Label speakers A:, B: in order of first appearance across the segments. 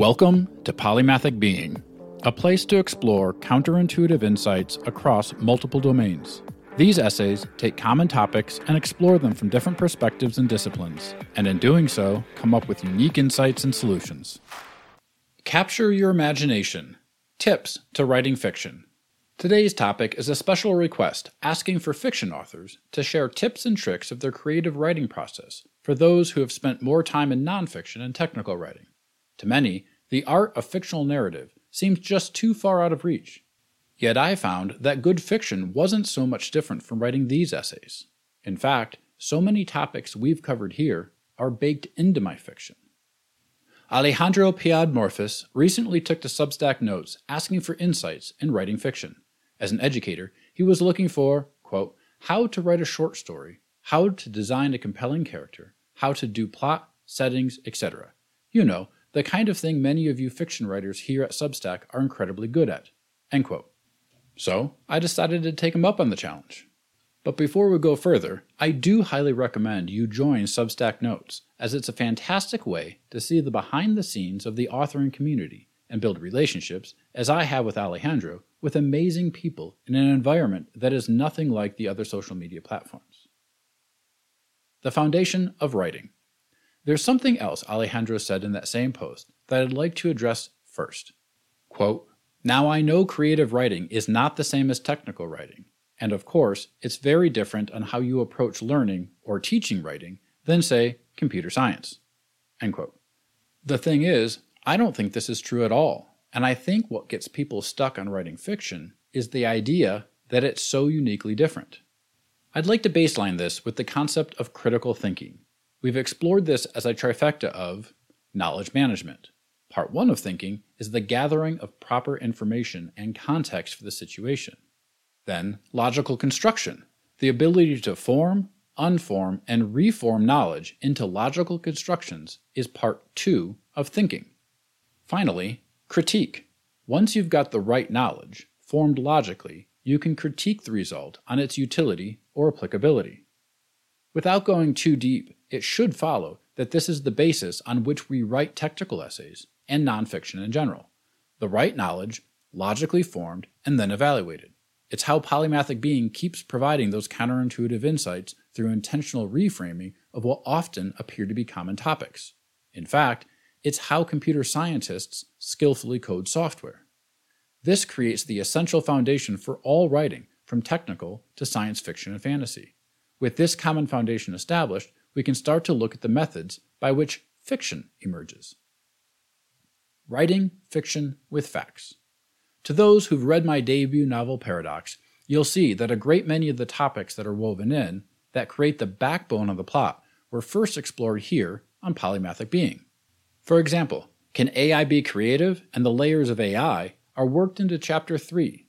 A: Welcome to Polymathic Being, a place to explore counterintuitive insights across multiple domains. These essays take common topics and explore them from different perspectives and disciplines, and in doing so, come up with unique insights and solutions. Capture your imagination Tips to Writing Fiction. Today's topic is a special request asking for fiction authors to share tips and tricks of their creative writing process for those who have spent more time in nonfiction and technical writing. To many, the art of fictional narrative seems just too far out of reach. Yet I found that good fiction wasn't so much different from writing these essays. In fact, so many topics we've covered here are baked into my fiction. Alejandro Piad Morffis recently took to Substack Notes asking for insights in writing fiction. As an educator, he was looking for, quote, how to write a short story, how to design a compelling character, how to do plot, settings, etc. You know, the kind of thing many of you fiction writers here at Substack are incredibly good at. End quote. So, I decided to take him up on the challenge. But before we go further, I do highly recommend you join Substack Notes, as it's a fantastic way to see the behind the scenes of the authoring community and build relationships, as I have with Alejandro, with amazing people in an environment that is nothing like the other social media platforms. The Foundation of Writing. There's something else Alejandro said in that same post that I'd like to address first. Quote, Now I know creative writing is not the same as technical writing, and of course, it's very different on how you approach learning or teaching writing than, say, computer science. End quote. The thing is, I don't think this is true at all, and I think what gets people stuck on writing fiction is the idea that it's so uniquely different. I'd like to baseline this with the concept of critical thinking, We've explored this as a trifecta of knowledge management. Part one of thinking is the gathering of proper information and context for the situation. Then, logical construction, the ability to form, unform, and reform knowledge into logical constructions is part two of thinking. Finally, critique. Once you've got the right knowledge, formed logically, you can critique the result on its utility or applicability. Without going too deep it should follow that this is the basis on which we write technical essays and nonfiction in general. The right knowledge, logically formed, and then evaluated. It's how polymathic being keeps providing those counterintuitive insights through intentional reframing of what often appear to be common topics. In fact, it's how computer scientists skillfully code software. This creates the essential foundation for all writing, from technical to science fiction and fantasy. With this common foundation established, we can start to look at the methods by which fiction emerges. Writing fiction with facts. To those who've read my debut novel Paradox, you'll see that a great many of the topics that are woven in, that create the backbone of the plot, were first explored here on Polymathic Being. For example, can AI be creative? And the layers of AI are worked into Chapter 3.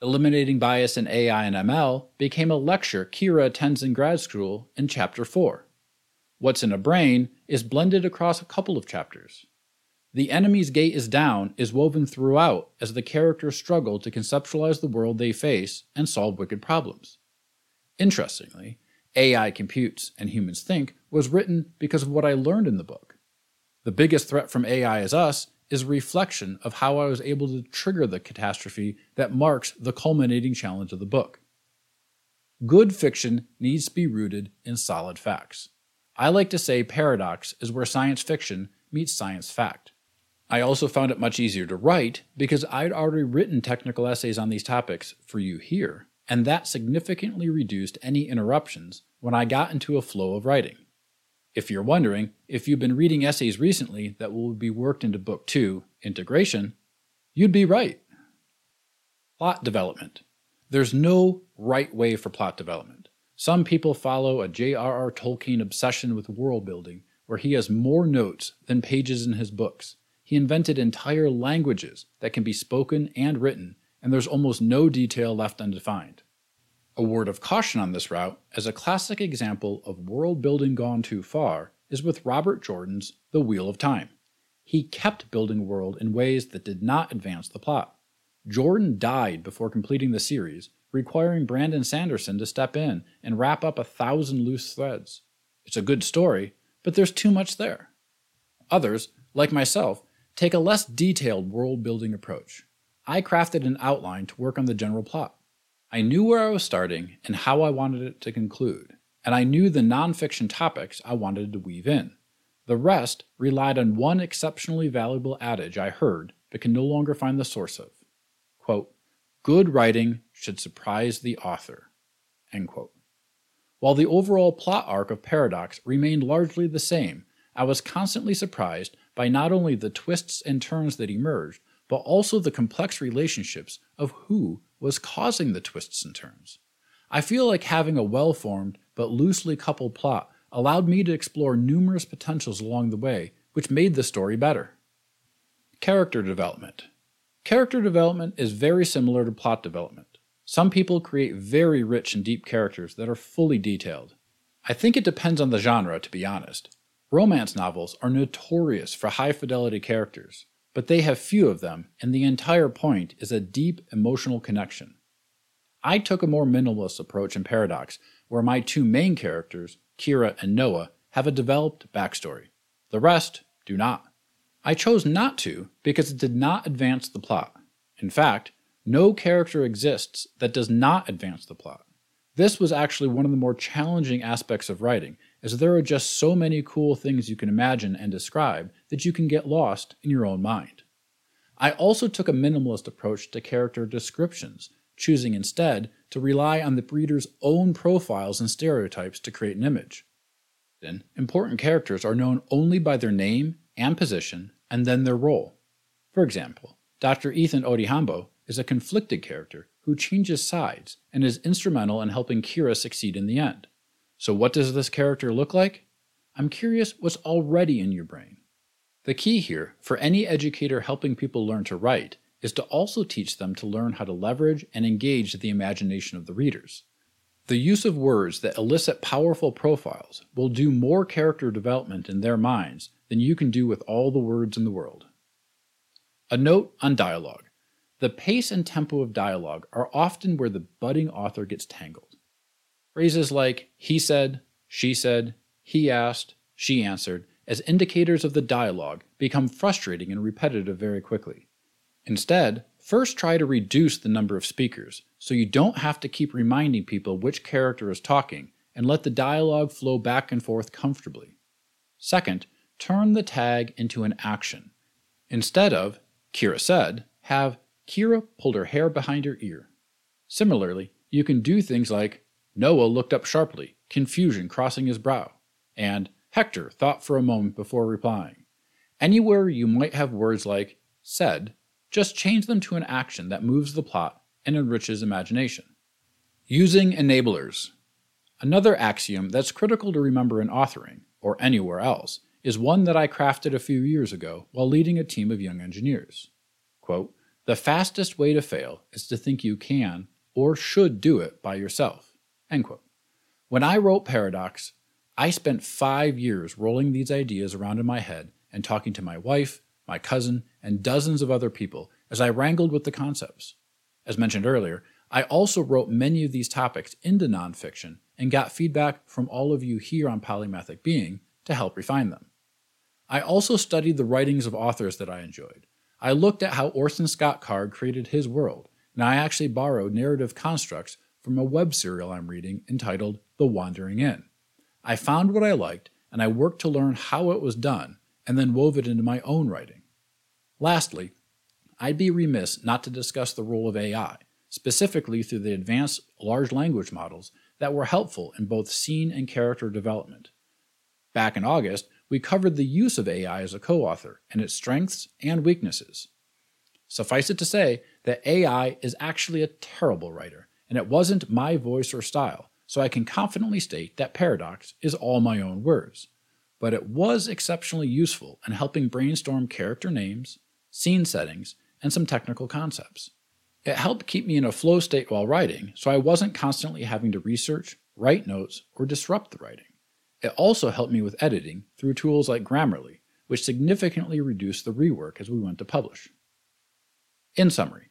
A: Eliminating Bias in AI and ML became a lecture Kira attends in grad school in Chapter 4. What's in a Brain is blended across a couple of chapters. The enemy's gate is down is woven throughout as the characters struggle to conceptualize the world they face and solve wicked problems. Interestingly, AI computes and humans think was written because of what I learned in the book. The biggest threat from AI as us is a reflection of how I was able to trigger the catastrophe that marks the culminating challenge of the book. Good fiction needs to be rooted in solid facts. I like to say paradox is where science fiction meets science fact. I also found it much easier to write because I'd already written technical essays on these topics for you here, and that significantly reduced any interruptions when I got into a flow of writing. If you're wondering if you've been reading essays recently that will be worked into Book 2, Integration, you'd be right. Plot development. There's no right way for plot development. Some people follow a J.R.R. Tolkien obsession with world building, where he has more notes than pages in his books. He invented entire languages that can be spoken and written, and there's almost no detail left undefined. A word of caution on this route, as a classic example of world building gone too far, is with Robert Jordan's The Wheel of Time. He kept building world in ways that did not advance the plot. Jordan died before completing the series, requiring Brandon Sanderson to step in and wrap up a thousand loose threads. It's a good story, but there's too much there. Others, like myself, take a less detailed world building approach. I crafted an outline to work on the general plot. I knew where I was starting and how I wanted it to conclude, and I knew the nonfiction topics I wanted to weave in. The rest relied on one exceptionally valuable adage I heard but can no longer find the source of. Quote, Good writing should surprise the author. While the overall plot arc of Paradox remained largely the same, I was constantly surprised by not only the twists and turns that emerged, but also the complex relationships of who was causing the twists and turns. I feel like having a well formed but loosely coupled plot allowed me to explore numerous potentials along the way, which made the story better. Character development. Character development is very similar to plot development. Some people create very rich and deep characters that are fully detailed. I think it depends on the genre, to be honest. Romance novels are notorious for high fidelity characters, but they have few of them, and the entire point is a deep emotional connection. I took a more minimalist approach in Paradox, where my two main characters, Kira and Noah, have a developed backstory. The rest do not. I chose not to because it did not advance the plot. In fact, no character exists that does not advance the plot. This was actually one of the more challenging aspects of writing, as there are just so many cool things you can imagine and describe that you can get lost in your own mind. I also took a minimalist approach to character descriptions, choosing instead to rely on the reader's own profiles and stereotypes to create an image. Then, important characters are known only by their name and position, and then their role. For example, Dr. Ethan Odhiambo is a conflicted character who changes sides and is instrumental in helping Kira succeed in the end. So, what does this character look like? I'm curious what's already in your brain. The key here, for any educator helping people learn to write, is to also teach them to learn how to leverage and engage the imagination of the readers. The use of words that elicit powerful profiles will do more character development in their minds than you can do with all the words in the world. A note on dialogue. The pace and tempo of dialogue are often where the budding author gets tangled. Phrases like he said, she said, he asked, she answered, as indicators of the dialogue, become frustrating and repetitive very quickly. Instead, first try to reduce the number of speakers so you don't have to keep reminding people which character is talking and let the dialogue flow back and forth comfortably. Second, turn the tag into an action. Instead of, Kira said, have Kira pulled her hair behind her ear. Similarly, you can do things like Noah looked up sharply, confusion crossing his brow, and Hector thought for a moment before replying. Anywhere you might have words like said, just change them to an action that moves the plot and enriches imagination. Using enablers. Another axiom that's critical to remember in authoring, or anywhere else, is one that I crafted a few years ago while leading a team of young engineers. Quote, the fastest way to fail is to think you can or should do it by yourself. End quote. When I wrote Paradox, I spent five years rolling these ideas around in my head and talking to my wife, my cousin, and dozens of other people as I wrangled with the concepts. As mentioned earlier, I also wrote many of these topics into nonfiction and got feedback from all of you here on Polymathic Being to help refine them. I also studied the writings of authors that I enjoyed. I looked at how Orson Scott Card created his world, and I actually borrowed narrative constructs from a web serial I'm reading entitled The Wandering Inn. I found what I liked, and I worked to learn how it was done, and then wove it into my own writing. Lastly, I'd be remiss not to discuss the role of AI, specifically through the advanced large language models that were helpful in both scene and character development. Back in August, we covered the use of AI as a co author and its strengths and weaknesses. Suffice it to say that AI is actually a terrible writer, and it wasn't my voice or style, so I can confidently state that Paradox is all my own words. But it was exceptionally useful in helping brainstorm character names, scene settings, and some technical concepts. It helped keep me in a flow state while writing, so I wasn't constantly having to research, write notes, or disrupt the writing. It also helped me with editing through tools like Grammarly, which significantly reduced the rework as we went to publish. In summary,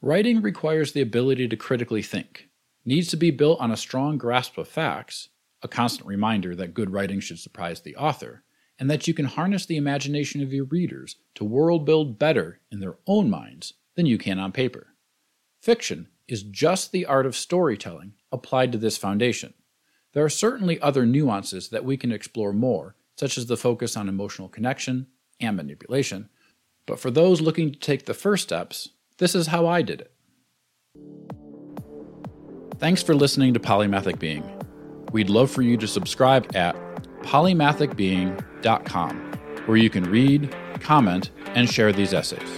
A: writing requires the ability to critically think, needs to be built on a strong grasp of facts, a constant reminder that good writing should surprise the author, and that you can harness the imagination of your readers to world build better in their own minds than you can on paper. Fiction is just the art of storytelling applied to this foundation. There are certainly other nuances that we can explore more, such as the focus on emotional connection and manipulation, but for those looking to take the first steps, this is how I did it. Thanks for listening to Polymathic Being. We'd love for you to subscribe at polymathicbeing.com, where you can read, comment, and share these essays.